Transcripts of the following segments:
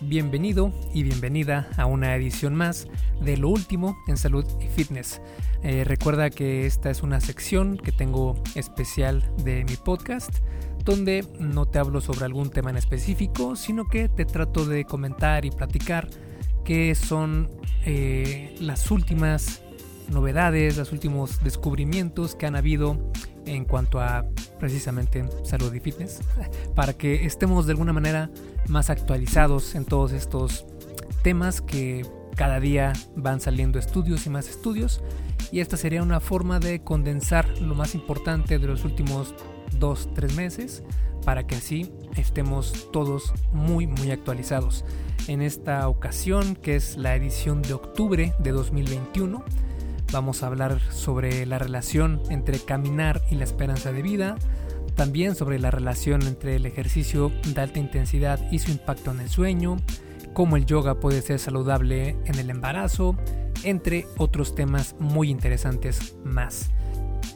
bienvenido y bienvenida a una edición más de lo último en salud y fitness. Eh, recuerda que esta es una sección que tengo especial de mi podcast donde no te hablo sobre algún tema en específico, sino que te trato de comentar y platicar qué son eh, las últimas novedades, los últimos descubrimientos que han habido en cuanto a precisamente salud y fitness, para que estemos de alguna manera más actualizados en todos estos temas que cada día van saliendo estudios y más estudios y esta sería una forma de condensar lo más importante de los últimos 2-3 meses para que así estemos todos muy muy actualizados. En esta ocasión, que es la edición de octubre de 2021, vamos a hablar sobre la relación entre caminar y la esperanza de vida, también sobre la relación entre el ejercicio de alta intensidad y su impacto en el sueño, cómo el yoga puede ser saludable en el embarazo, entre otros temas muy interesantes más.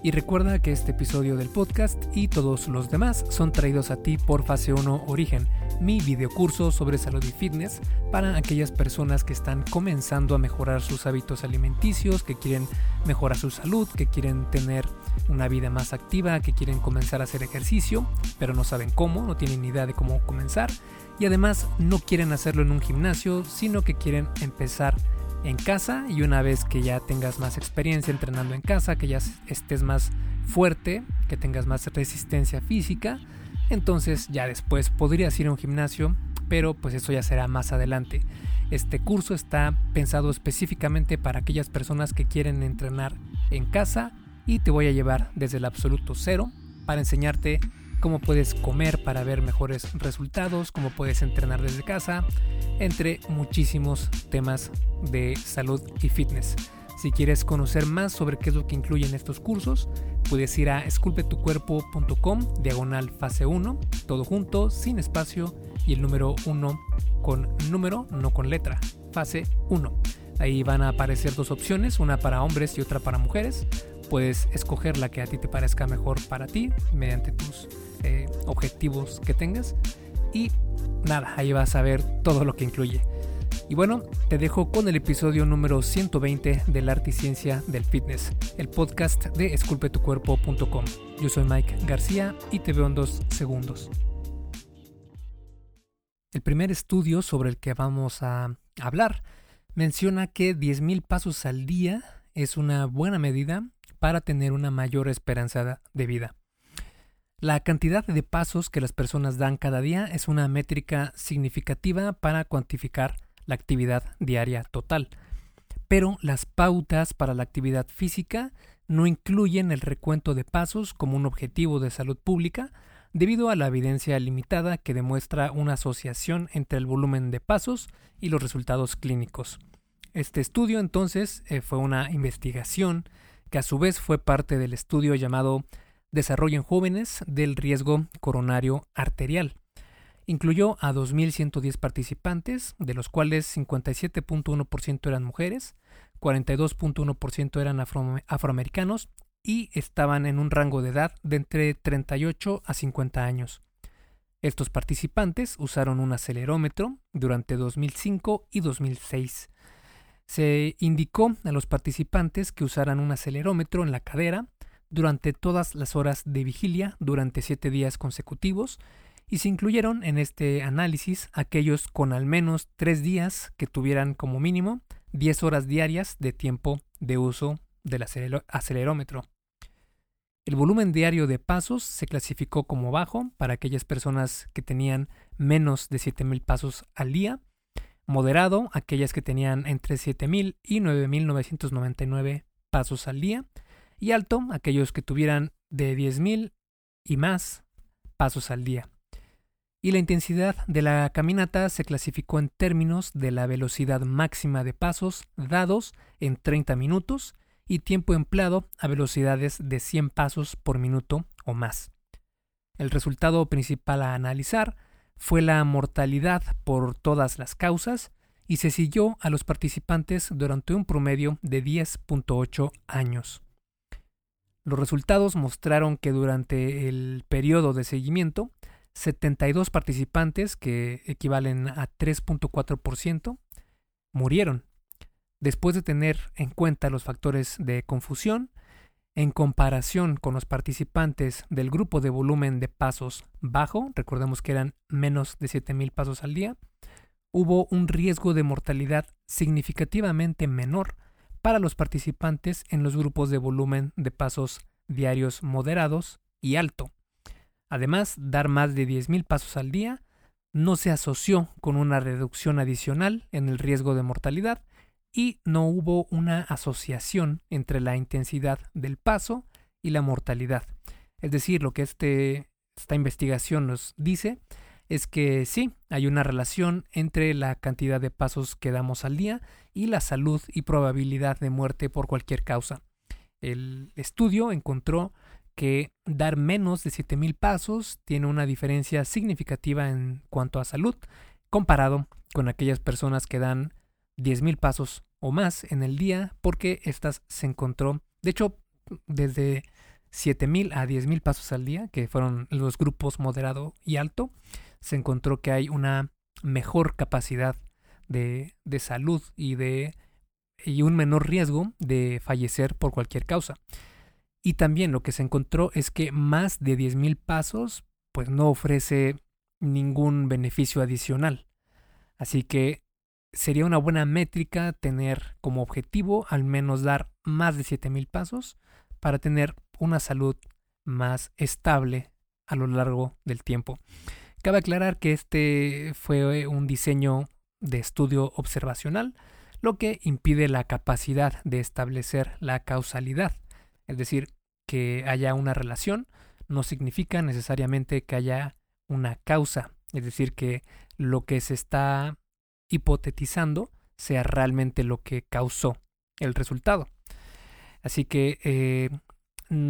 Y recuerda que este episodio del podcast y todos los demás son traídos a ti por Fase 1 Origen, mi videocurso sobre salud y fitness para aquellas personas que están comenzando a mejorar sus hábitos alimenticios, que quieren mejorar su salud, que quieren tener una vida más activa, que quieren comenzar a hacer ejercicio, pero no saben cómo, no tienen ni idea de cómo comenzar. Y además no quieren hacerlo en un gimnasio, sino que quieren empezar en casa y una vez que ya tengas más experiencia entrenando en casa, que ya estés más fuerte, que tengas más resistencia física, entonces ya después podrías ir a un gimnasio, pero pues eso ya será más adelante. Este curso está pensado específicamente para aquellas personas que quieren entrenar en casa y te voy a llevar desde el absoluto cero para enseñarte cómo puedes comer para ver mejores resultados, cómo puedes entrenar desde casa, entre muchísimos temas de salud y fitness. Si quieres conocer más sobre qué es lo que incluyen estos cursos, puedes ir a esculpetucuerpo.com, diagonal fase 1, todo junto, sin espacio y el número 1 con número, no con letra, fase 1. Ahí van a aparecer dos opciones, una para hombres y otra para mujeres. Puedes escoger la que a ti te parezca mejor para ti mediante tus eh, objetivos que tengas. Y nada, ahí vas a ver todo lo que incluye. Y bueno, te dejo con el episodio número 120 del Arte y Ciencia del Fitness, el podcast de esculpetucuerpo.com. Yo soy Mike García y te veo en dos segundos. El primer estudio sobre el que vamos a hablar menciona que 10.000 pasos al día es una buena medida para tener una mayor esperanza de vida. La cantidad de pasos que las personas dan cada día es una métrica significativa para cuantificar la actividad diaria total. Pero las pautas para la actividad física no incluyen el recuento de pasos como un objetivo de salud pública debido a la evidencia limitada que demuestra una asociación entre el volumen de pasos y los resultados clínicos. Este estudio entonces eh, fue una investigación que a su vez fue parte del estudio llamado desarrollo en jóvenes del riesgo coronario arterial. Incluyó a 2.110 participantes, de los cuales 57.1% eran mujeres, 42.1% eran afroamericanos y estaban en un rango de edad de entre 38 a 50 años. Estos participantes usaron un acelerómetro durante 2005 y 2006. Se indicó a los participantes que usaran un acelerómetro en la cadera durante todas las horas de vigilia durante siete días consecutivos y se incluyeron en este análisis aquellos con al menos tres días que tuvieran como mínimo 10 horas diarias de tiempo de uso del acelerómetro. El volumen diario de pasos se clasificó como bajo para aquellas personas que tenían menos de 7.000 pasos al día, moderado aquellas que tenían entre 7.000 y 9.999 pasos al día, y alto aquellos que tuvieran de 10.000 y más pasos al día. Y la intensidad de la caminata se clasificó en términos de la velocidad máxima de pasos dados en 30 minutos y tiempo empleado a velocidades de 100 pasos por minuto o más. El resultado principal a analizar fue la mortalidad por todas las causas y se siguió a los participantes durante un promedio de 10.8 años. Los resultados mostraron que durante el periodo de seguimiento, 72 participantes, que equivalen a 3.4%, murieron. Después de tener en cuenta los factores de confusión, en comparación con los participantes del grupo de volumen de pasos bajo, recordemos que eran menos de 7.000 pasos al día, hubo un riesgo de mortalidad significativamente menor para los participantes en los grupos de volumen de pasos diarios moderados y alto. Además, dar más de 10.000 pasos al día no se asoció con una reducción adicional en el riesgo de mortalidad y no hubo una asociación entre la intensidad del paso y la mortalidad. Es decir, lo que este, esta investigación nos dice es que sí, hay una relación entre la cantidad de pasos que damos al día y la salud y probabilidad de muerte por cualquier causa. El estudio encontró que dar menos de 7.000 pasos tiene una diferencia significativa en cuanto a salud comparado con aquellas personas que dan 10.000 pasos o más en el día porque estas se encontró, de hecho, desde 7.000 a 10.000 pasos al día, que fueron los grupos moderado y alto, se encontró que hay una mejor capacidad de, de salud y, de, y un menor riesgo de fallecer por cualquier causa. Y también lo que se encontró es que más de 10.000 pasos pues no ofrece ningún beneficio adicional. Así que sería una buena métrica tener como objetivo al menos dar más de 7000 pasos para tener una salud más estable a lo largo del tiempo. Cabe aclarar que este fue un diseño de estudio observacional, lo que impide la capacidad de establecer la causalidad. Es decir, que haya una relación no significa necesariamente que haya una causa. Es decir, que lo que se está hipotetizando sea realmente lo que causó el resultado. Así que eh,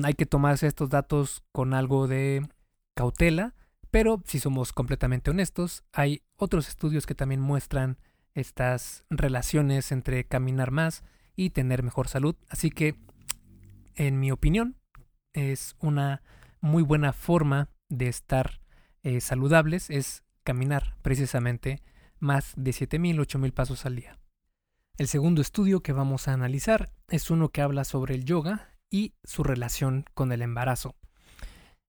hay que tomarse estos datos con algo de cautela, pero si somos completamente honestos, hay otros estudios que también muestran estas relaciones entre caminar más y tener mejor salud. Así que, en mi opinión, es una muy buena forma de estar eh, saludables, es caminar precisamente más de 7.000, 8.000 pasos al día. El segundo estudio que vamos a analizar es uno que habla sobre el yoga y su relación con el embarazo.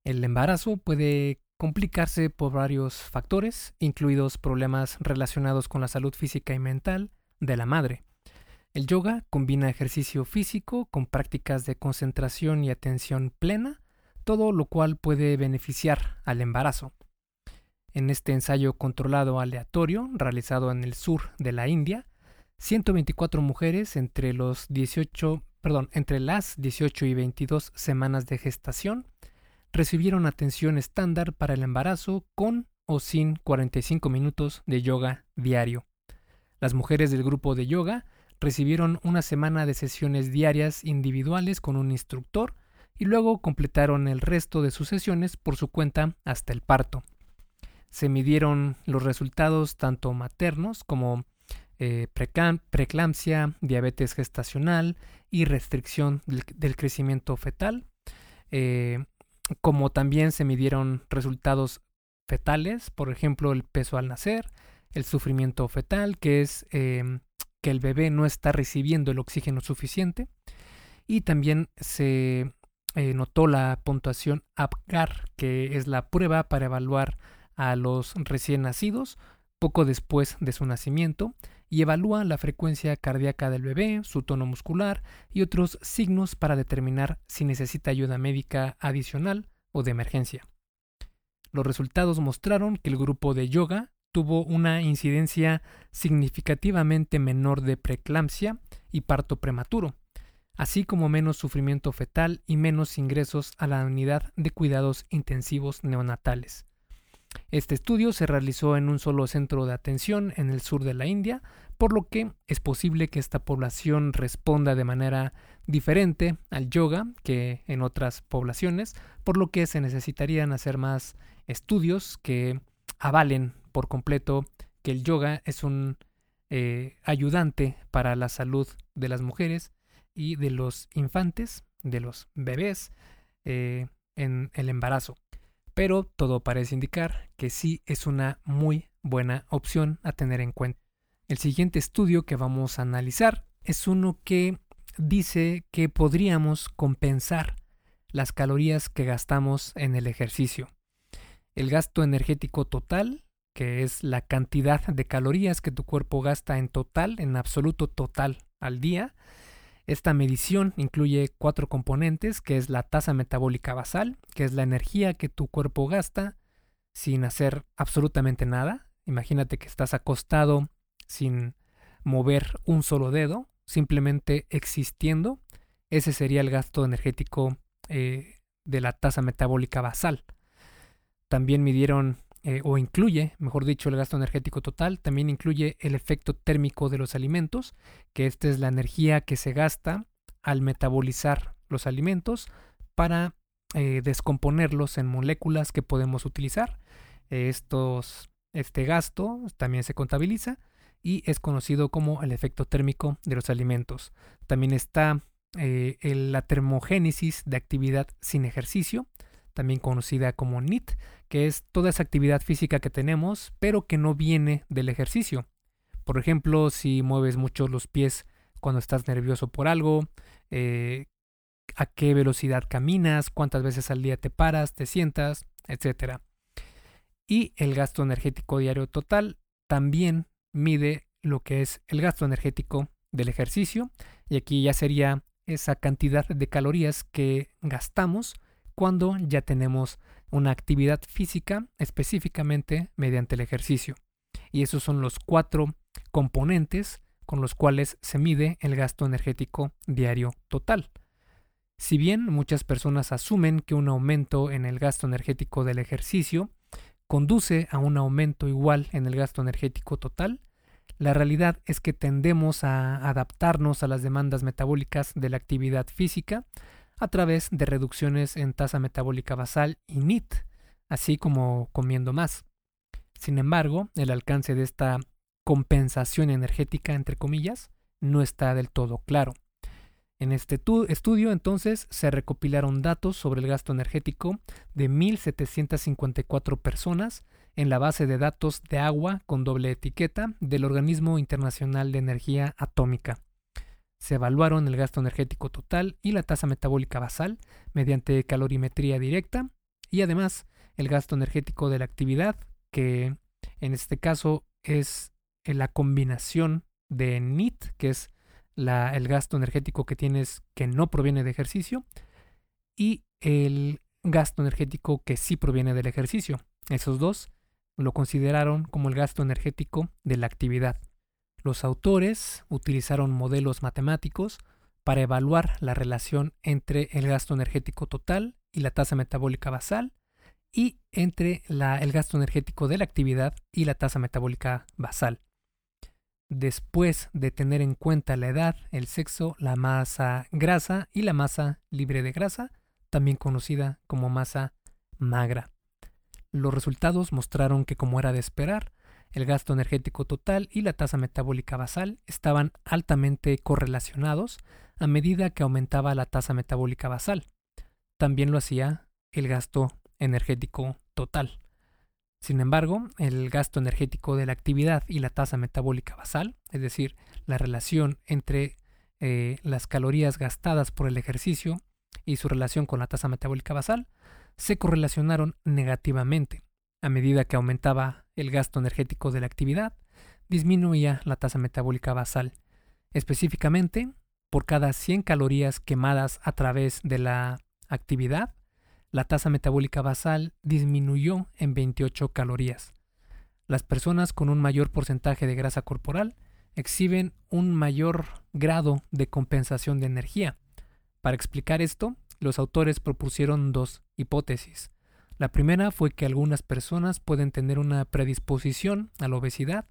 El embarazo puede complicarse por varios factores, incluidos problemas relacionados con la salud física y mental de la madre. El yoga combina ejercicio físico con prácticas de concentración y atención plena, todo lo cual puede beneficiar al embarazo. En este ensayo controlado aleatorio, realizado en el sur de la India, 124 mujeres entre, los 18, perdón, entre las 18 y 22 semanas de gestación recibieron atención estándar para el embarazo con o sin 45 minutos de yoga diario. Las mujeres del grupo de yoga recibieron una semana de sesiones diarias individuales con un instructor y luego completaron el resto de sus sesiones por su cuenta hasta el parto se midieron los resultados tanto maternos como eh, preeclampsia, diabetes gestacional y restricción del, crecimiento fetal, eh, como también se midieron resultados fetales, por ejemplo el peso al nacer, el sufrimiento fetal, que es em, que el bebé no está recibiendo el oxígeno suficiente, y también se eh, notó la puntuación APGAR, que es la prueba para evaluar a los recién nacidos poco después de su nacimiento y evalúa la frecuencia cardíaca del bebé, su tono muscular y otros signos para determinar si necesita ayuda médica adicional o de emergencia. Los resultados mostraron que el grupo de yoga tuvo una incidencia significativamente menor de preeclampsia y parto prematuro, así como menos sufrimiento fetal y menos ingresos a la unidad de cuidados intensivos neonatales. Este estudio se realizó en un solo centro de atención en el sur de la India, por lo que es posible que esta población responda de manera diferente al yoga que en otras poblaciones, por lo que se necesitarían hacer más estudios que avalen por completo que el yoga es un eh, ayudante para la salud de las mujeres y de los infantes, de los bebés, eh, en el embarazo. pero todo parece indicar que sí es una muy buena opción a tener en cuenta. El siguiente estudio que vamos a analizar es uno que dice que podríamos compensar las calorías que gastamos en el ejercicio. El gasto energético total, que es la cantidad de calorías que tu cuerpo gasta en total, en absoluto total al día. Esta medición incluye cuatro componentes, que es la tasa metabólica basal, que es la energía que tu cuerpo gasta sin hacer absolutamente nada. Imagínate que estás acostado sin mover un solo dedo, simplemente existiendo. Ese sería el gasto energético eh, de la tasa metabólica basal. También midieron, eh, o incluye, mejor dicho, el gasto energético total, también incluye el efecto térmico de los alimentos, que esta es la energía que se gasta al metabolizar los alimentos para eh, descomponerlos en moléculas que podemos utilizar. Estos, este gasto también se contabiliza y es conocido como el efecto térmico de los alimentos. También está eh, la termogénesis de actividad sin ejercicio, también conocida como NIT, que es toda esa actividad física que tenemos, pero que no viene del ejercicio. Por ejemplo, si mueves mucho los pies cuando estás nervioso por algo, eh, a qué velocidad caminas, cuántas veces al día te paras, te sientas, etc. Y el gasto energético diario total también mide lo que es el gasto energético del ejercicio. Y aquí ya sería esa cantidad de calorías que gastamos cuando ya tenemos una actividad física específicamente mediante el ejercicio. Y esos son los cuatro componentes con los cuales se mide el gasto energético diario total. Si bien muchas personas asumen que un aumento en el gasto energético del ejercicio conduce a un aumento igual en el gasto energético total, la realidad es que tendemos a adaptarnos a las demandas metabólicas de la actividad física a través de reducciones en tasa metabólica basal y NIT, así como comiendo más. Sin embargo, el alcance de esta compensación energética, entre comillas, no está del todo claro. En este estudio, entonces, se recopilaron datos sobre el gasto energético de 1.754 personas en la base de datos de agua con doble etiqueta del Organismo Internacional de Energía Atómica. Se evaluaron el gasto energético total y la tasa metabólica basal mediante calorimetría directa y además el gasto energético de la actividad, que en este caso es la combinación de NIT, que es el gasto energético que tienes que no proviene de ejercicio, y el gasto energético que sí proviene del ejercicio. Esos dos lo consideraron como el gasto energético de la actividad. Los autores utilizaron modelos matemáticos para evaluar la relación entre el gasto energético total y la tasa metabólica basal y entre el gasto energético de la actividad y la tasa metabólica basal. Después de tener en cuenta la edad, el sexo, la masa grasa y la masa libre de grasa, también conocida como masa magra. Los resultados mostraron que, como era de esperar, el gasto energético total y la tasa metabólica basal estaban altamente correlacionados a medida que aumentaba la tasa metabólica basal. También lo hacía el gasto energético total. Sin embargo, el gasto energético de la actividad y la tasa metabólica basal, es decir, la relación entre eh, las calorías gastadas por el ejercicio y su relación con la tasa metabólica basal, se correlacionaron negativamente. A medida que aumentaba el gasto energético de la actividad, disminuía la tasa metabólica basal. Específicamente, por cada 100 calorías quemadas a través de la actividad, la tasa metabólica basal disminuyó en 28 calorías. Las personas con un mayor porcentaje de grasa corporal exhiben un mayor grado de compensación de energía. Para explicar esto, los autores propusieron dos hipótesis. La primera fue que algunas personas pueden tener una predisposición a la obesidad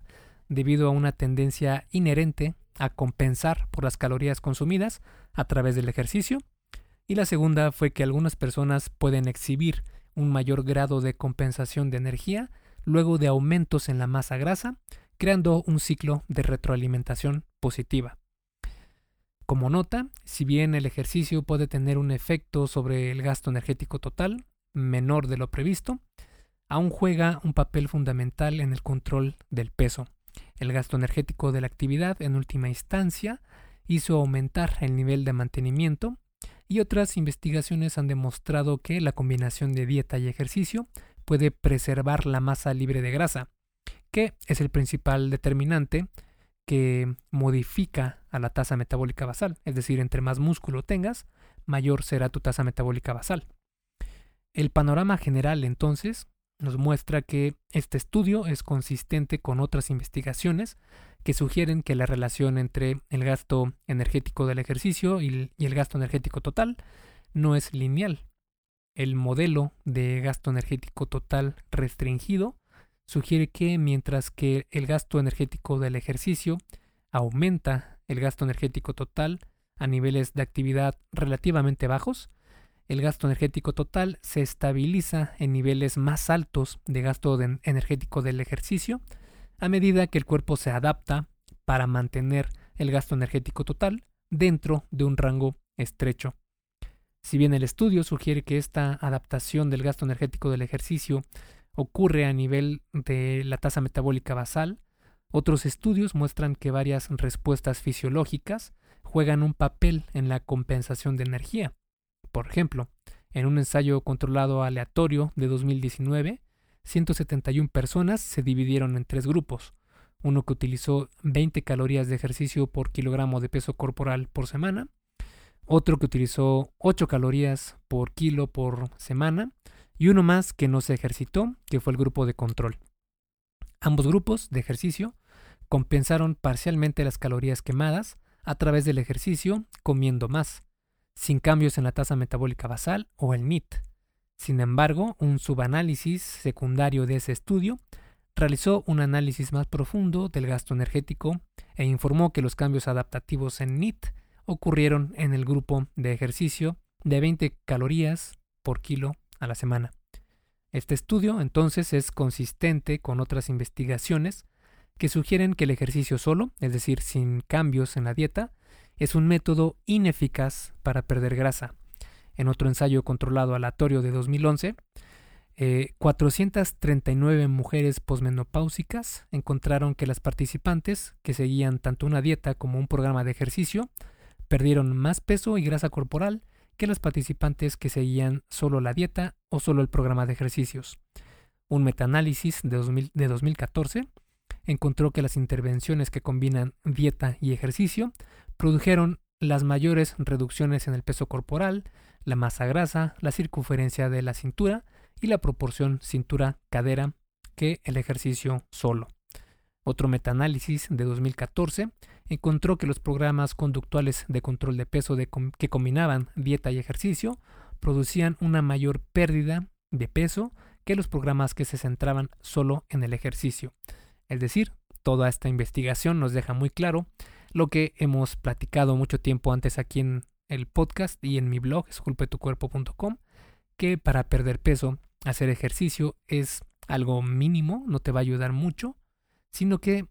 debido a una tendencia inherente a compensar por las calorías consumidas a través del ejercicio. Y la segunda fue que algunas personas pueden exhibir un mayor grado de compensación de energía luego de aumentos en la masa grasa, creando un ciclo de retroalimentación positiva. Como nota, si bien el ejercicio puede tener un efecto sobre el gasto energético total, menor de lo previsto, aún juega un papel fundamental en el control del peso. El gasto energético de la actividad, en última instancia, hizo aumentar el nivel de mantenimiento y otras investigaciones han demostrado que la combinación de dieta y ejercicio puede preservar la masa libre de grasa, que es el principal determinante que modifica a la tasa metabólica basal, es decir, entre más músculo tengas, mayor será tu tasa metabólica basal. El panorama general entonces nos muestra que este estudio es consistente con otras investigaciones que sugieren que la relación entre el gasto energético del ejercicio y el gasto energético total no es lineal. El modelo de gasto energético total restringido sugiere que mientras que el gasto energético del ejercicio aumenta el gasto energético total a niveles de actividad relativamente bajos, el gasto energético total se estabiliza en niveles más altos de gasto energético del ejercicio a medida que el cuerpo se adapta para mantener el gasto energético total dentro de un rango estrecho. Si bien el estudio sugiere que esta adaptación del gasto energético del ejercicio ocurre a nivel de la tasa metabólica basal, otros estudios muestran que varias respuestas fisiológicas juegan un papel en la compensación de energía. Por ejemplo, en un ensayo controlado aleatorio de 2019, 171 personas se dividieron en tres grupos. Uno que utilizó 20 calorías de ejercicio por kilogramo de peso corporal por semana, otro que utilizó 8 calorías por kilo por semana y uno más que no se ejercitó, que fue el grupo de control. Ambos grupos de ejercicio compensaron parcialmente las calorías quemadas a través del ejercicio comiendo más sin cambios en la tasa metabólica basal o el NIT. Sin embargo, un subanálisis secundario de ese estudio realizó un análisis más profundo del gasto energético e informó que los cambios adaptativos en NIT ocurrieron en el grupo de ejercicio de 20 calorías por kilo a la semana. Este estudio entonces es consistente con otras investigaciones que sugieren que el ejercicio solo, es decir, sin cambios en la dieta, es un método ineficaz para perder grasa. En otro ensayo controlado aleatorio de 2011, 439 eh, mujeres posmenopáusicas encontraron que las participantes que seguían tanto una dieta como un programa de ejercicio perdieron más peso y grasa corporal que las participantes que seguían solo la dieta o solo el programa de ejercicios. Un metaanálisis de, de 2014 encontró que las intervenciones que combinan dieta y ejercicio produjeron las mayores reducciones en el peso corporal, la masa grasa, la circunferencia de la cintura y la proporción cintura-cadera que el ejercicio solo. Otro metaanálisis de 2014 encontró que los programas conductuales de control de peso que combinaban dieta y ejercicio producían una mayor pérdida de peso que los programas que se centraban solo en el ejercicio. Es decir, toda esta investigación nos deja muy claro lo que hemos platicado mucho tiempo antes aquí en el podcast y en mi blog, esculpetucuerpo.com, que para perder peso, hacer ejercicio es algo mínimo, no te va a ayudar mucho, sino que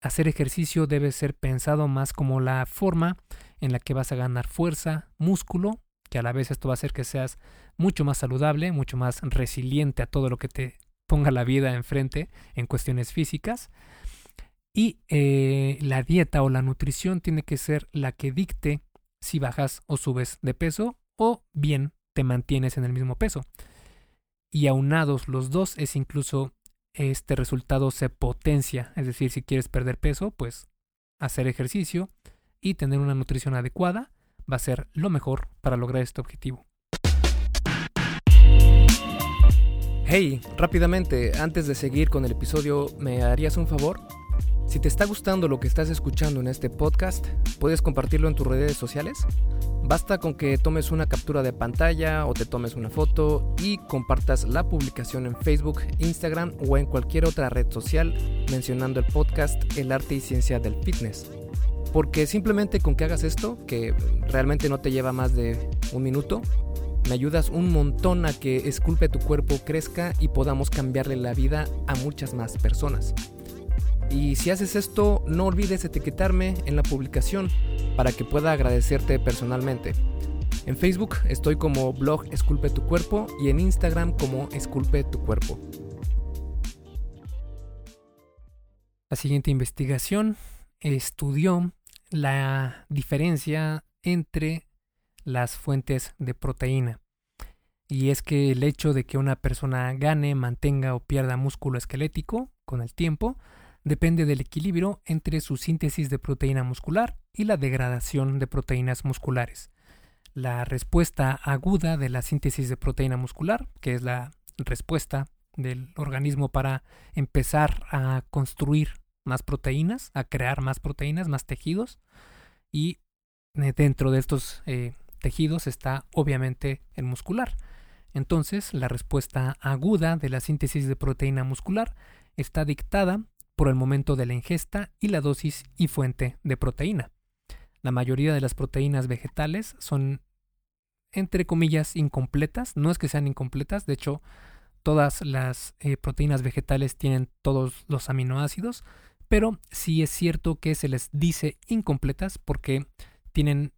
hacer ejercicio debe ser pensado más como la forma en la que vas a ganar fuerza, músculo, que a la vez esto va a hacer que seas mucho más saludable, mucho más resiliente a todo lo que te ponga la vida enfrente en cuestiones físicas. Y eh, la dieta o la nutrición tiene que ser la que dicte si bajas o subes de peso o bien te mantienes en el mismo peso. Y aunados los dos es incluso este resultado se potencia. Es decir, si quieres perder peso, pues hacer ejercicio y tener una nutrición adecuada va a ser lo mejor para lograr este objetivo. Hey, rápidamente, antes de seguir con el episodio, ¿me harías un favor? Si te está gustando lo que estás escuchando en este podcast, ¿puedes compartirlo en tus redes sociales? Basta con que tomes una captura de pantalla o te tomes una foto y compartas la publicación en Facebook, Instagram o en cualquier otra red social mencionando el podcast El arte y ciencia del fitness. Porque simplemente con que hagas esto, que realmente no te lleva más de un minuto, me ayudas un montón a que Esculpe tu cuerpo crezca y podamos cambiarle la vida a muchas más personas. Y si haces esto, no olvides etiquetarme en la publicación para que pueda agradecerte personalmente. En Facebook estoy como blog Esculpe tu cuerpo y en Instagram como Esculpe tu cuerpo. La siguiente investigación estudió la diferencia entre las fuentes de proteína. Y es que el hecho de que una persona gane, mantenga o pierda músculo esquelético con el tiempo depende del equilibrio entre su síntesis de proteína muscular y la degradación de proteínas musculares. La respuesta aguda de la síntesis de proteína muscular, que es la respuesta del organismo para empezar a construir más proteínas, a crear más proteínas, más tejidos. Y eh, dentro de estos eh, tejidos está obviamente el muscular. Entonces, la respuesta aguda de la síntesis de proteína muscular está dictada por el momento de la ingesta y la dosis y fuente de proteína. La mayoría de las proteínas vegetales son, entre comillas, incompletas. No es que sean incompletas, de hecho, todas las eh, proteínas vegetales tienen todos los aminoácidos, pero sí es cierto que se les dice incompletas porque tienen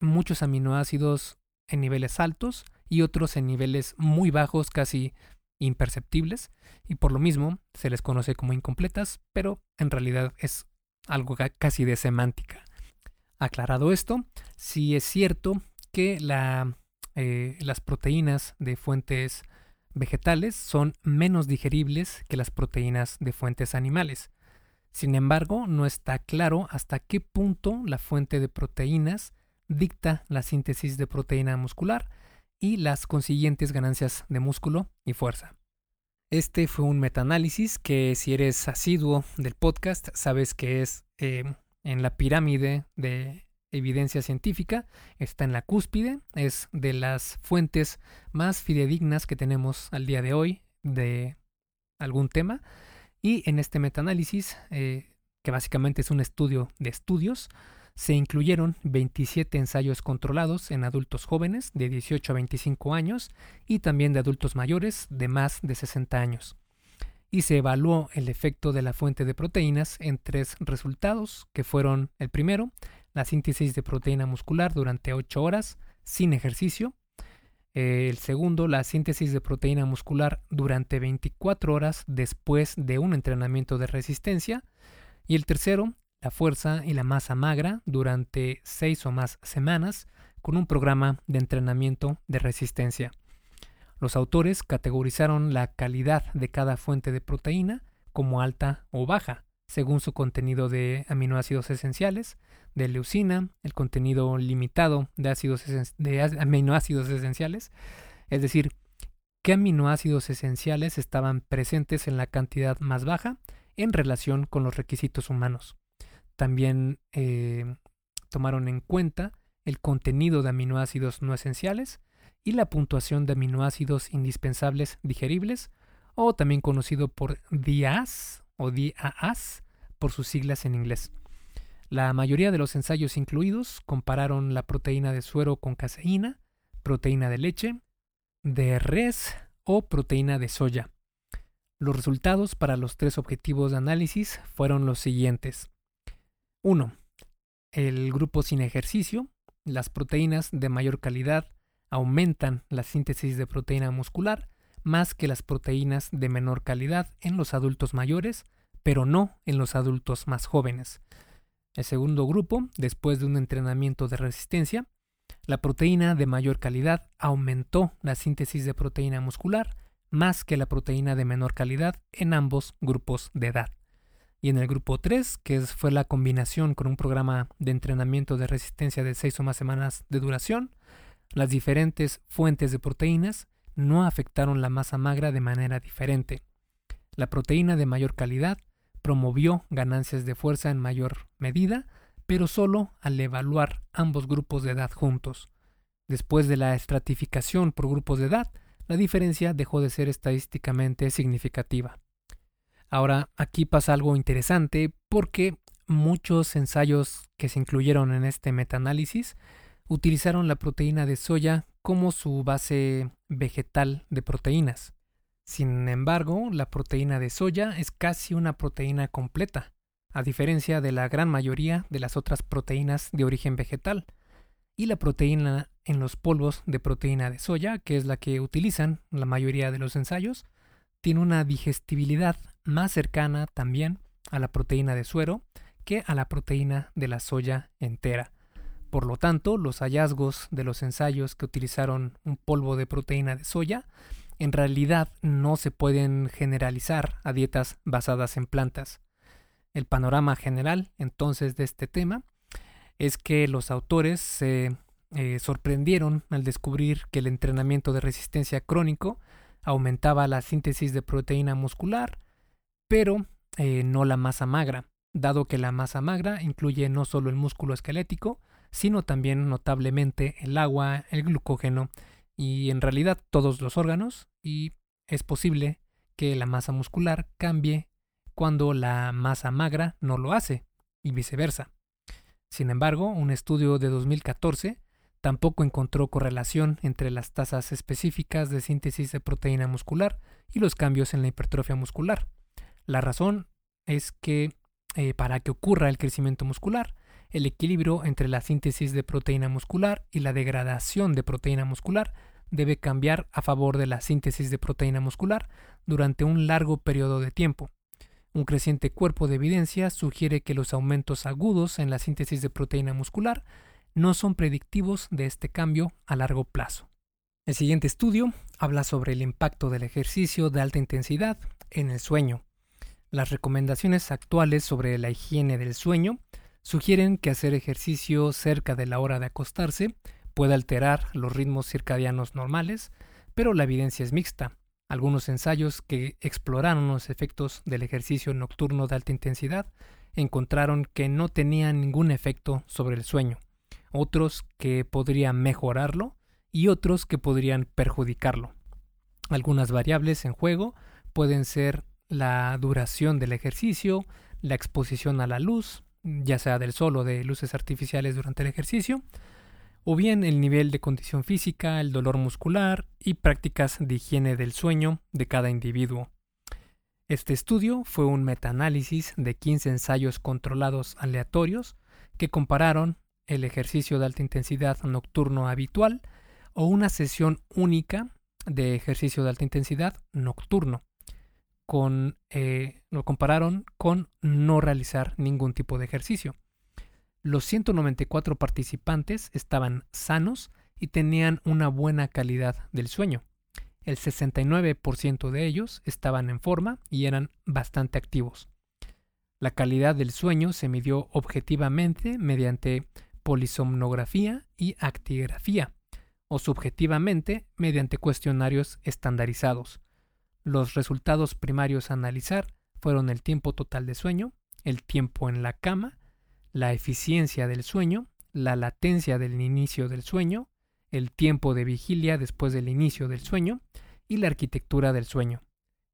muchos aminoácidos en niveles altos y otros en niveles muy bajos, casi imperceptibles, y por lo mismo se les conoce como incompletas, pero en realidad es algo casi de semántica. Aclarado esto, sí es cierto que eh, las proteínas de fuentes vegetales son menos digeribles que las proteínas de fuentes animales. Sin embargo, no está claro hasta qué punto la fuente de proteínas dicta la síntesis de proteína muscular y las consiguientes ganancias de músculo y fuerza. Este fue un metaanálisis que si eres asiduo del podcast sabes que es eh, en la pirámide de evidencia científica, está en la cúspide, es de las fuentes más fidedignas que tenemos al día de hoy de algún tema y en este metaanálisis, eh, que básicamente es un estudio de estudios, se incluyeron 27 ensayos controlados en adultos jóvenes de 18 a 25 años y también de adultos mayores de más de 60 años. Y se evaluó el efecto de la fuente de proteínas en tres resultados, que fueron el primero, la síntesis de proteína muscular durante 8 horas sin ejercicio, el segundo, la síntesis de proteína muscular durante 24 horas después de un entrenamiento de resistencia. Y el tercero, la fuerza y la masa magra durante 6 o más semanas con un programa de entrenamiento de resistencia. Los autores categorizaron la calidad de cada fuente de proteína como alta o baja, según su contenido de aminoácidos esenciales, de leucina, el contenido limitado de, ácidos de aminoácidos esenciales, es decir, qué aminoácidos esenciales estaban presentes en la cantidad más baja en relación con los requisitos humanos. También eh, tomaron en cuenta el contenido de aminoácidos no esenciales y la puntuación de aminoácidos indispensables digeribles, o también conocido por DIAS o DAAS por sus siglas en inglés. La mayoría de los ensayos incluidos compararon la proteína de suero con caseína, proteína de leche, de res o proteína de soya. Los resultados para los tres objetivos de análisis fueron los siguientes. 1. El grupo sin ejercicio, las proteínas de mayor calidad aumentan la síntesis de proteína muscular más que las proteínas de menor calidad en los adultos mayores, pero no en los adultos más jóvenes. El segundo grupo, después de un entrenamiento de resistencia, la proteína de mayor calidad aumentó la síntesis de proteína muscular más que la proteína de menor calidad en ambos grupos de edad. Y en el grupo 3, que fue la combinación con un programa de entrenamiento de resistencia de 6 o más semanas de duración, las diferentes fuentes de proteínas no afectaron la masa magra de manera diferente. La proteína de mayor calidad promovió ganancias de fuerza en mayor medida, pero solo al evaluar ambos grupos de edad juntos. Después de la estratificación por grupos de edad, la diferencia dejó de ser estadísticamente significativa. Ahora, aquí pasa algo interesante porque muchos ensayos que se incluyeron en este metaanálisis utilizaron la proteína de soya como su base vegetal de proteínas. Sin embargo, la proteína de soya es casi una proteína completa, a diferencia de la gran mayoría de las otras proteínas de origen vegetal. Y la proteína en los polvos de proteína de soya, que es la que utilizan la mayoría de los ensayos, tiene una digestibilidad más cercana también a la proteína de suero que a la proteína de la soya entera. Por lo tanto, los hallazgos de los ensayos que utilizaron un polvo de proteína de soya en realidad no se pueden generalizar a dietas basadas en plantas. El panorama general entonces de este tema es que los autores se eh, sorprendieron al descubrir que el entrenamiento de resistencia crónico aumentaba la síntesis de proteína muscular, pero eh, no la masa magra, dado que la masa magra incluye no solo el músculo esquelético, sino también notablemente el agua, el glucógeno y en realidad todos los órganos, y es posible que la masa muscular cambie cuando la masa magra no lo hace, y viceversa. Sin embargo, un estudio de 2014 tampoco encontró correlación entre las tasas específicas de síntesis de proteína muscular y los cambios en la hipertrofia muscular. La razón es que eh, para que ocurra el crecimiento muscular, el equilibrio entre la síntesis de proteína muscular y la degradación de proteína muscular debe cambiar a favor de la síntesis de proteína muscular durante un largo periodo de tiempo. Un creciente cuerpo de evidencia sugiere que los aumentos agudos en la síntesis de proteína muscular no son predictivos de este cambio a largo plazo. El siguiente estudio habla sobre el impacto del ejercicio de alta intensidad en el sueño. Las recomendaciones actuales sobre la higiene del sueño sugieren que hacer ejercicio cerca de la hora de acostarse puede alterar los ritmos circadianos normales, pero la evidencia es mixta. Algunos ensayos que exploraron los efectos del ejercicio nocturno de alta intensidad encontraron que no tenían ningún efecto sobre el sueño otros que podrían mejorarlo y otros que podrían perjudicarlo. Algunas variables en juego pueden ser la duración del ejercicio, la exposición a la luz, ya sea del sol o de luces artificiales durante el ejercicio, o bien el nivel de condición física, el dolor muscular y prácticas de higiene del sueño de cada individuo. Este estudio fue un metaanálisis de 15 ensayos controlados aleatorios que compararon el ejercicio de alta intensidad nocturno habitual o una sesión única de ejercicio de alta intensidad nocturno. Eh, lo compararon con no realizar ningún tipo de ejercicio. Los 194 participantes estaban sanos y tenían una buena calidad del sueño. El 69% de ellos estaban en forma y eran bastante activos. La calidad del sueño se midió objetivamente mediante polisomnografía y actigrafía, o subjetivamente mediante cuestionarios estandarizados. Los resultados primarios a analizar fueron el tiempo total de sueño, el tiempo en la cama, la eficiencia del sueño, la latencia del inicio del sueño, el tiempo de vigilia después del inicio del sueño y la arquitectura del sueño.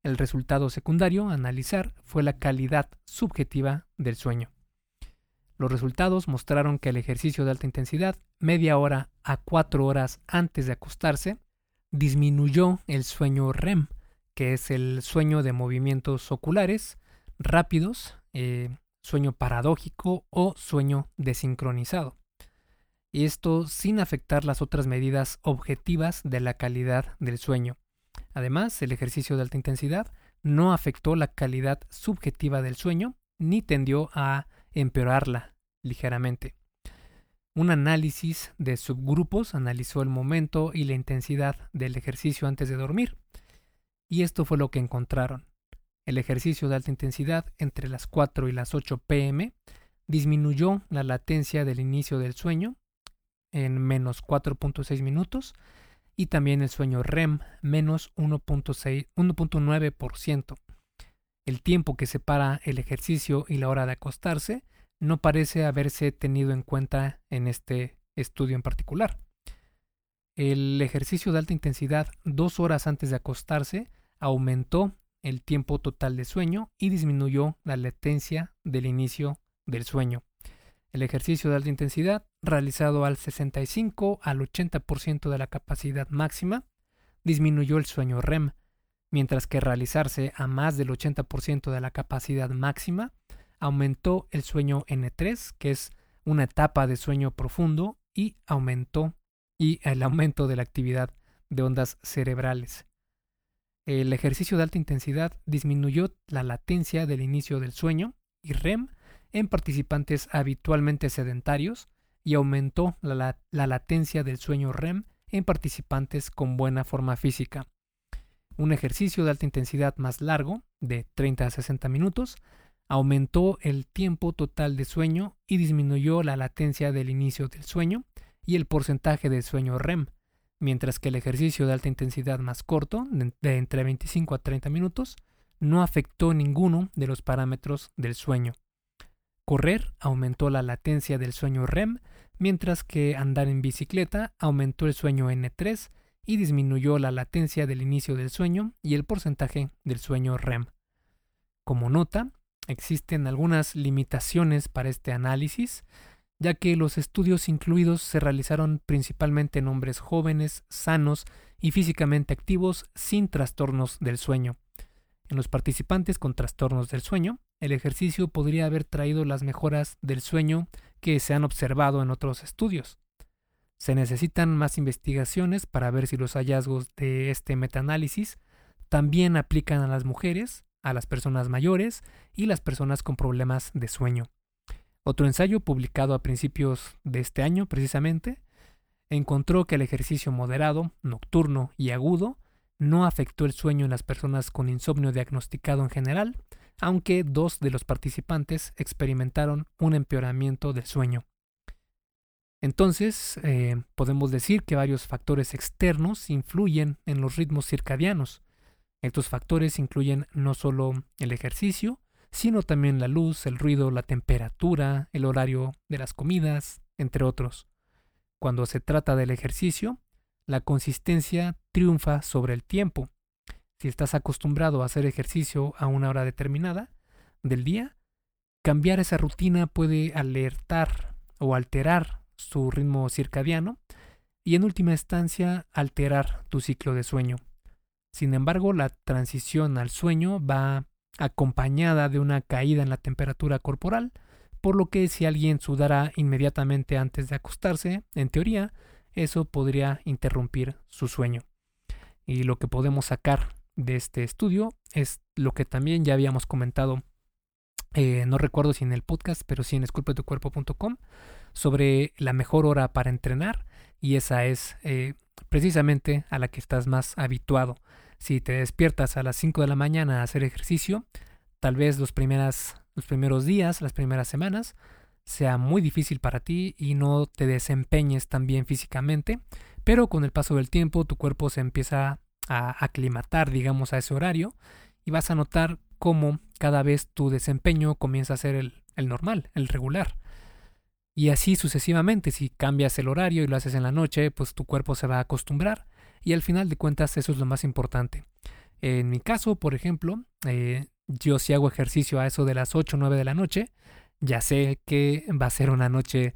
El resultado secundario a analizar fue la calidad subjetiva del sueño. Los resultados mostraron que el ejercicio de alta intensidad, media hora a cuatro horas antes de acostarse, disminuyó el sueño REM, que es el sueño de movimientos oculares rápidos, eh, sueño paradójico o sueño desincronizado. Y esto sin afectar las otras medidas objetivas de la calidad del sueño. Además, el ejercicio de alta intensidad no afectó la calidad subjetiva del sueño ni tendió a empeorarla ligeramente. Un análisis de subgrupos analizó el momento y la intensidad del ejercicio antes de dormir. Y esto fue lo que encontraron. El ejercicio de alta intensidad entre las 4 y las 8 pm disminuyó la latencia del inicio del sueño en menos 4.6 minutos y también el sueño REM menos 1.9%. El tiempo que separa el ejercicio y la hora de acostarse no parece haberse tenido en cuenta en este estudio en particular. El ejercicio de alta intensidad dos horas antes de acostarse aumentó el tiempo total de sueño y disminuyó la latencia del inicio del sueño. El ejercicio de alta intensidad, realizado al 65 al 80% de la capacidad máxima, disminuyó el sueño REM, mientras que realizarse a más del 80% de la capacidad máxima aumentó el sueño N3, que es una etapa de sueño profundo, y aumentó y el aumento de la actividad de ondas cerebrales. El ejercicio de alta intensidad disminuyó la latencia del inicio del sueño y REM en participantes habitualmente sedentarios y aumentó la, latencia del sueño REM en participantes con buena forma física. Un ejercicio de alta intensidad más largo, de 30 a 60 minutos, aumentó el tiempo total de sueño y disminuyó la latencia del inicio del sueño y el porcentaje de sueño REM, mientras que el ejercicio de alta intensidad más corto, de entre 25 a 30 minutos, no afectó ninguno de los parámetros del sueño. Correr aumentó la latencia del sueño REM, mientras que andar en bicicleta aumentó el sueño N3 y disminuyó la latencia del inicio del sueño y el porcentaje del sueño REM. Como nota, existen algunas limitaciones para este análisis, ya que los estudios incluidos se realizaron principalmente en hombres jóvenes, sanos y físicamente activos sin trastornos del sueño. En los participantes con trastornos del sueño, el ejercicio podría haber traído las mejoras del sueño que se han observado en otros estudios. Se necesitan más investigaciones para ver si los hallazgos de este metaanálisis también aplican a las mujeres, a las personas mayores y las personas con problemas de sueño. Otro ensayo publicado a principios de este año precisamente encontró que el ejercicio moderado, nocturno y agudo no afectó el sueño en las personas con insomnio diagnosticado en general, aunque dos de los participantes experimentaron un empeoramiento del sueño. Entonces, eh, podemos decir que varios factores externos influyen en los ritmos circadianos. Estos factores incluyen no solo el ejercicio, sino también la luz, el ruido, la temperatura, el horario de las comidas, entre otros. Cuando se trata del ejercicio, la consistencia triunfa sobre el tiempo. Si estás acostumbrado a hacer ejercicio a una hora determinada del día, cambiar esa rutina puede alertar o alterar su ritmo circadiano y en última instancia alterar tu ciclo de sueño. Sin embargo, la transición al sueño va acompañada de una caída en la temperatura corporal, por lo que si alguien sudara inmediatamente antes de acostarse, en teoría, eso podría interrumpir su sueño. Y lo que podemos sacar de este estudio es lo que también ya habíamos comentado, eh, no recuerdo si en el podcast, pero sí en esculpetucuerpo.com, sobre la mejor hora para entrenar y esa es eh, precisamente a la que estás más habituado. Si te despiertas a las 5 de la mañana a hacer ejercicio, tal vez los, primeros días, las primeras semanas, sea muy difícil para ti y no te desempeñes tan bien físicamente, pero con el paso del tiempo tu cuerpo se empieza a aclimatar, digamos, a ese horario y vas a notar cómo cada vez tu desempeño comienza a ser el normal, el regular. Y así sucesivamente, si cambias el horario y lo haces en la noche, pues tu cuerpo se va a acostumbrar y al final de cuentas eso es lo más importante. En mi caso, por ejemplo, eh, yo si hago ejercicio a eso de las 8 o 9 de la noche, ya sé que va a ser una noche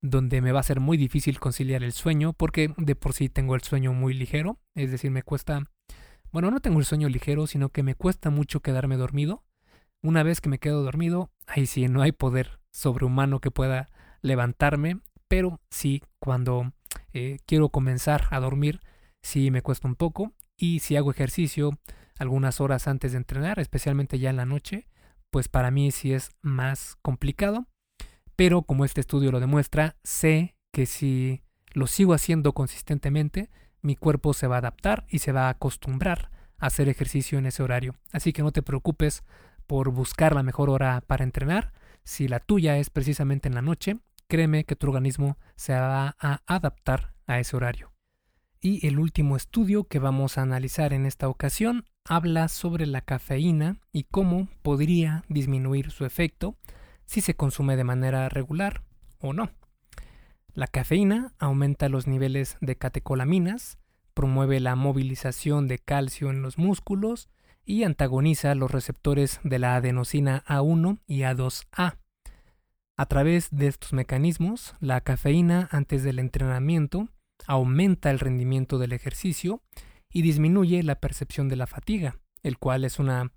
donde me va a ser muy difícil conciliar el sueño porque de por sí tengo el sueño muy ligero, es decir, me cuesta, bueno, no tengo el sueño ligero, sino que me cuesta mucho quedarme dormido. Una vez que me quedo dormido, ahí sí, no hay poder sobrehumano que pueda levantarme, pero sí, cuando eh, quiero comenzar a dormir, sí me cuesta un poco y si hago ejercicio algunas horas antes de entrenar, especialmente ya en la noche, pues para mí sí es más complicado. Pero como este estudio lo demuestra, sé que si lo sigo haciendo consistentemente, mi cuerpo se va a adaptar y se va a acostumbrar a hacer ejercicio en ese horario. Así que no te preocupes por buscar la mejor hora para entrenar. Si la tuya es precisamente en la noche, créeme que tu organismo se va a adaptar a ese horario. Y el último estudio que vamos a analizar en esta ocasión habla sobre la cafeína y cómo podría disminuir su efecto si se consume de manera regular o no. La cafeína aumenta los niveles de catecolaminas, promueve la movilización de calcio en los músculos y antagoniza los receptores de la adenosina A1 y A2A. A través de estos mecanismos, la cafeína antes del entrenamiento aumenta el rendimiento del ejercicio y disminuye la percepción de la fatiga, el cual es una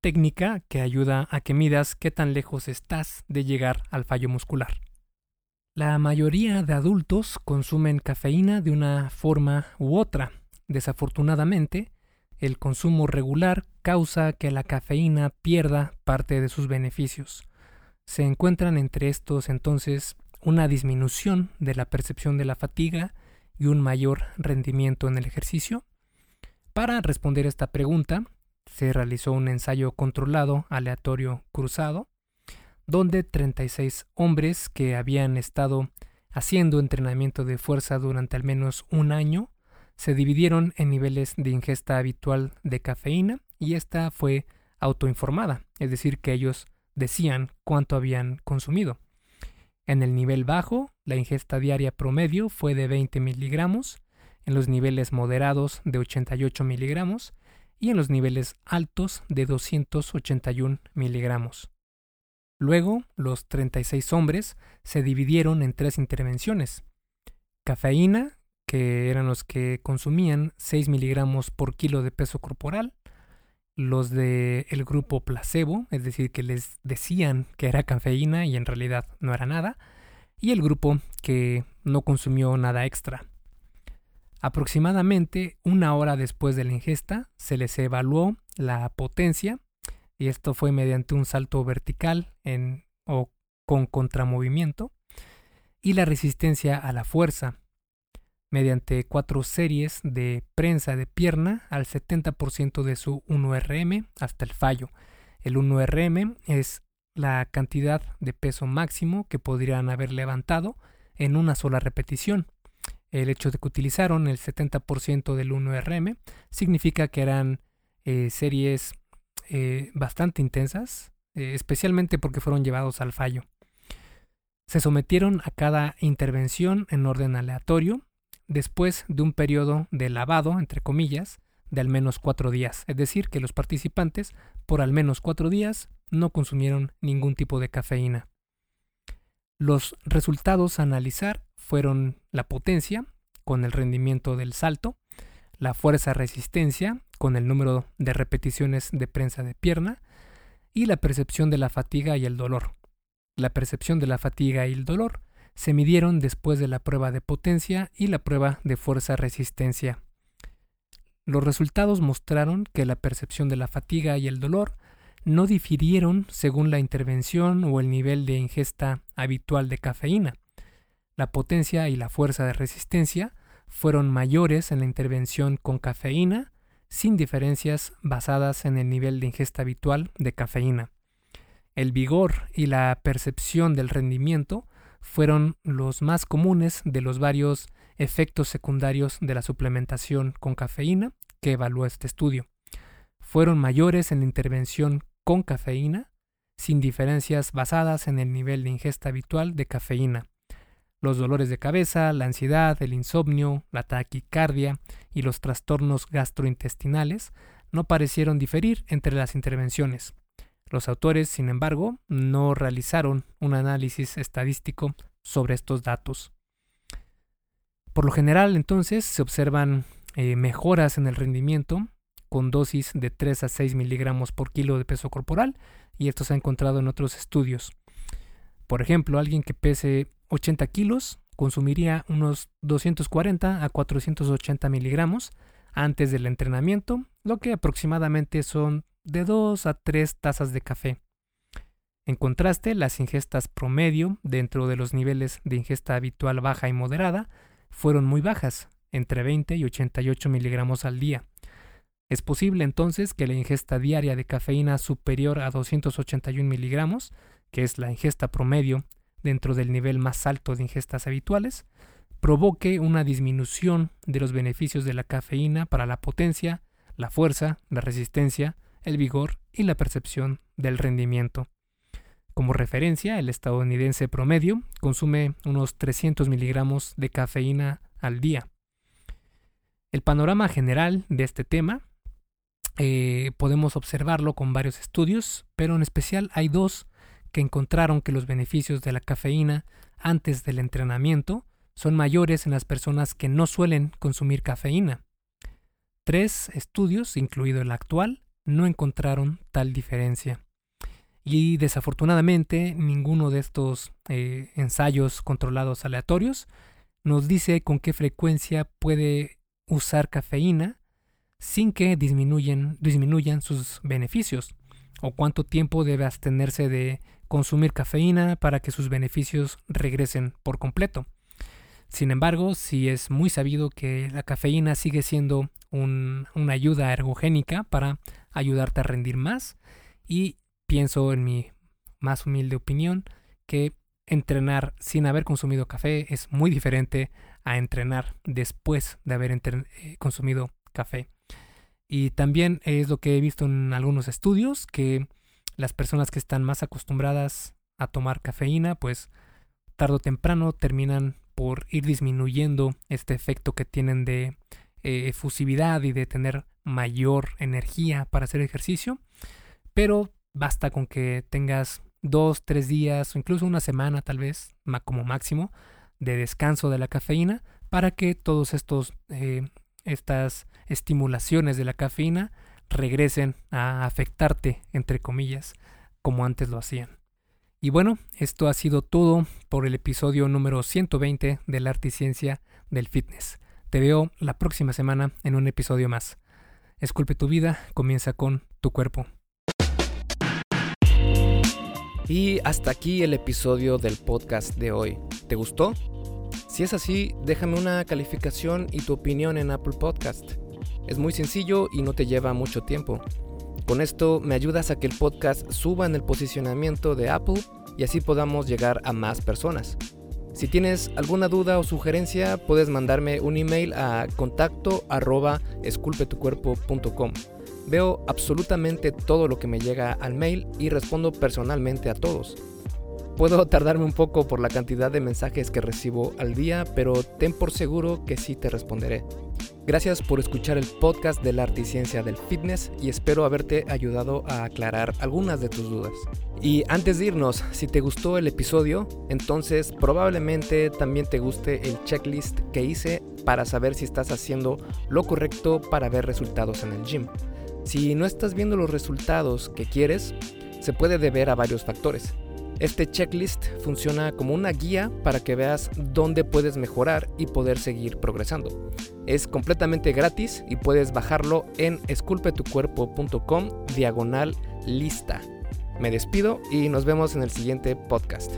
técnica que ayuda a que midas qué tan lejos estás de llegar al fallo muscular. La mayoría de adultos consumen cafeína de una forma u otra. Desafortunadamente, el consumo regular causa que la cafeína pierda parte de sus beneficios. Se encuentran entre estos entonces una disminución de la percepción de la fatiga y un mayor rendimiento en el ejercicio. Para responder esta pregunta, se realizó un ensayo controlado aleatorio cruzado donde 36 hombres que habían estado haciendo entrenamiento de fuerza durante al menos un año se dividieron en niveles de ingesta habitual de cafeína y esta fue autoinformada, es decir, que ellos decían cuánto habían consumido. En el nivel bajo, la ingesta diaria promedio fue de 20 miligramos, en los niveles moderados de 88 miligramos y en los niveles altos de 281 miligramos. Luego, los 36 hombres se dividieron en tres intervenciones. Cafeína, que eran los que consumían 6 miligramos por kilo de peso corporal. Los del el grupo placebo, es decir, que les decían que era cafeína y en realidad no era nada. Y el grupo que no consumió nada extra. Aproximadamente una hora después de la ingesta se les evaluó la potencia y esto fue mediante un salto vertical en, o con contramovimiento, y la resistencia a la fuerza, mediante cuatro series de prensa de pierna al 70% de su 1RM hasta el fallo. El 1RM es la cantidad de peso máximo que podrían haber levantado en una sola repetición. El hecho de que utilizaron el 70% del 1RM significa que eran eh, series eh, bastante intensas, eh, especialmente porque fueron llevados al fallo. Se sometieron a cada intervención en orden aleatorio, después de un periodo de lavado, entre comillas, de al menos cuatro días, es decir, que los participantes por al menos cuatro días no consumieron ningún tipo de cafeína. Los resultados a analizar fueron la potencia, con el rendimiento del salto, la fuerza resistencia, con el número de repeticiones de prensa de pierna y la percepción de la fatiga y el dolor. La percepción de la fatiga y el dolor se midieron después de la prueba de potencia y la prueba de fuerza-resistencia. Los resultados mostraron que la percepción de la fatiga y el dolor no difirieron según la intervención o el nivel de ingesta habitual de cafeína. La potencia y la fuerza de resistencia fueron mayores en la intervención con cafeína sin diferencias basadas en el nivel de ingesta habitual de cafeína. El vigor y la percepción del rendimiento fueron los más comunes de los varios efectos secundarios de la suplementación con cafeína que evaluó este estudio. Fueron mayores en la intervención con cafeína, sin diferencias basadas en el nivel de ingesta habitual de cafeína. Los dolores de cabeza, la ansiedad, el insomnio, la taquicardia y los trastornos gastrointestinales no parecieron diferir entre las intervenciones. Los autores, sin embargo, no realizaron un análisis estadístico sobre estos datos. Por lo general, entonces, se observan eh, mejoras en el rendimiento con dosis de 3 a 6 miligramos por kilo de peso corporal, y esto se ha encontrado en otros estudios. Por ejemplo, alguien que pese 80 kilos consumiría unos 240 a 480 miligramos antes del entrenamiento, lo que aproximadamente son de 2 a 3 tazas de café. En contraste, las ingestas promedio dentro de los niveles de ingesta habitual baja y moderada fueron muy bajas, entre 20 y 88 miligramos al día. Es posible entonces que la ingesta diaria de cafeína superior a 281 miligramos, que es la ingesta promedio dentro del nivel más alto de ingestas habituales, provoque una disminución de los beneficios de la cafeína para la potencia, la fuerza, la resistencia, el vigor y la percepción del rendimiento. Como referencia, el estadounidense promedio consume unos 300 miligramos de cafeína al día. El panorama general de este tema eh, podemos observarlo con varios estudios, pero en especial hay dos que encontraron que los beneficios de la cafeína antes del entrenamiento son mayores en las personas que no suelen consumir cafeína. Tres estudios, incluido el actual, no encontraron tal diferencia. Y desafortunadamente ninguno de estos eh, ensayos controlados aleatorios nos dice con qué frecuencia puede usar cafeína sin que disminuyan, sus beneficios o cuánto tiempo debe abstenerse de consumir cafeína para que sus beneficios regresen por completo. Sin embargo, sí es muy sabido que la cafeína sigue siendo una ayuda ergogénica para ayudarte a rendir más y pienso en mi más humilde opinión que entrenar sin haber consumido café es muy diferente a entrenar después de haber eh, consumido café. Y también es lo que he visto en algunos estudios, que las personas que están más acostumbradas a tomar cafeína, pues tarde o temprano terminan por ir disminuyendo este efecto que tienen de eh, efusividad y de tener mayor energía para hacer ejercicio. Pero basta con que tengas dos, tres días o incluso una semana tal vez como máximo de descanso de la cafeína para que todos estos eh, estas estimulaciones de la cafeína regresen a afectarte, entre comillas, como antes lo hacían. Y bueno, esto ha sido todo por el episodio número 120 de la arte y ciencia del fitness. Te veo la próxima semana en un episodio más. Esculpe tu vida, comienza con tu cuerpo. Y hasta aquí el episodio del podcast de hoy. ¿Te gustó? Si es así, déjame una calificación y tu opinión en Apple Podcast. Es muy sencillo y no te lleva mucho tiempo. Con esto me ayudas a que el podcast suba en el posicionamiento de Apple y así podamos llegar a más personas. Si tienes alguna duda o sugerencia, puedes mandarme un email a contacto arroba esculpetucuerpo.com. Veo absolutamente todo lo que me llega al mail y respondo personalmente a todos. Puedo tardarme un poco por la cantidad de mensajes que recibo al día, pero ten por seguro que sí te responderé. Gracias por escuchar el podcast de la arte y ciencia del fitness y espero haberte ayudado a aclarar algunas de tus dudas. Y antes de irnos, si te gustó el episodio, entonces probablemente también te guste el checklist que hice para saber si estás haciendo lo correcto para ver resultados en el gym. Si no estás viendo los resultados que quieres, se puede deber a varios factores. Este checklist funciona como una guía para que veas dónde puedes mejorar y poder seguir progresando. Es completamente gratis y puedes bajarlo en esculpetucuerpo.com diagonal lista. Me despido y nos vemos en el siguiente podcast.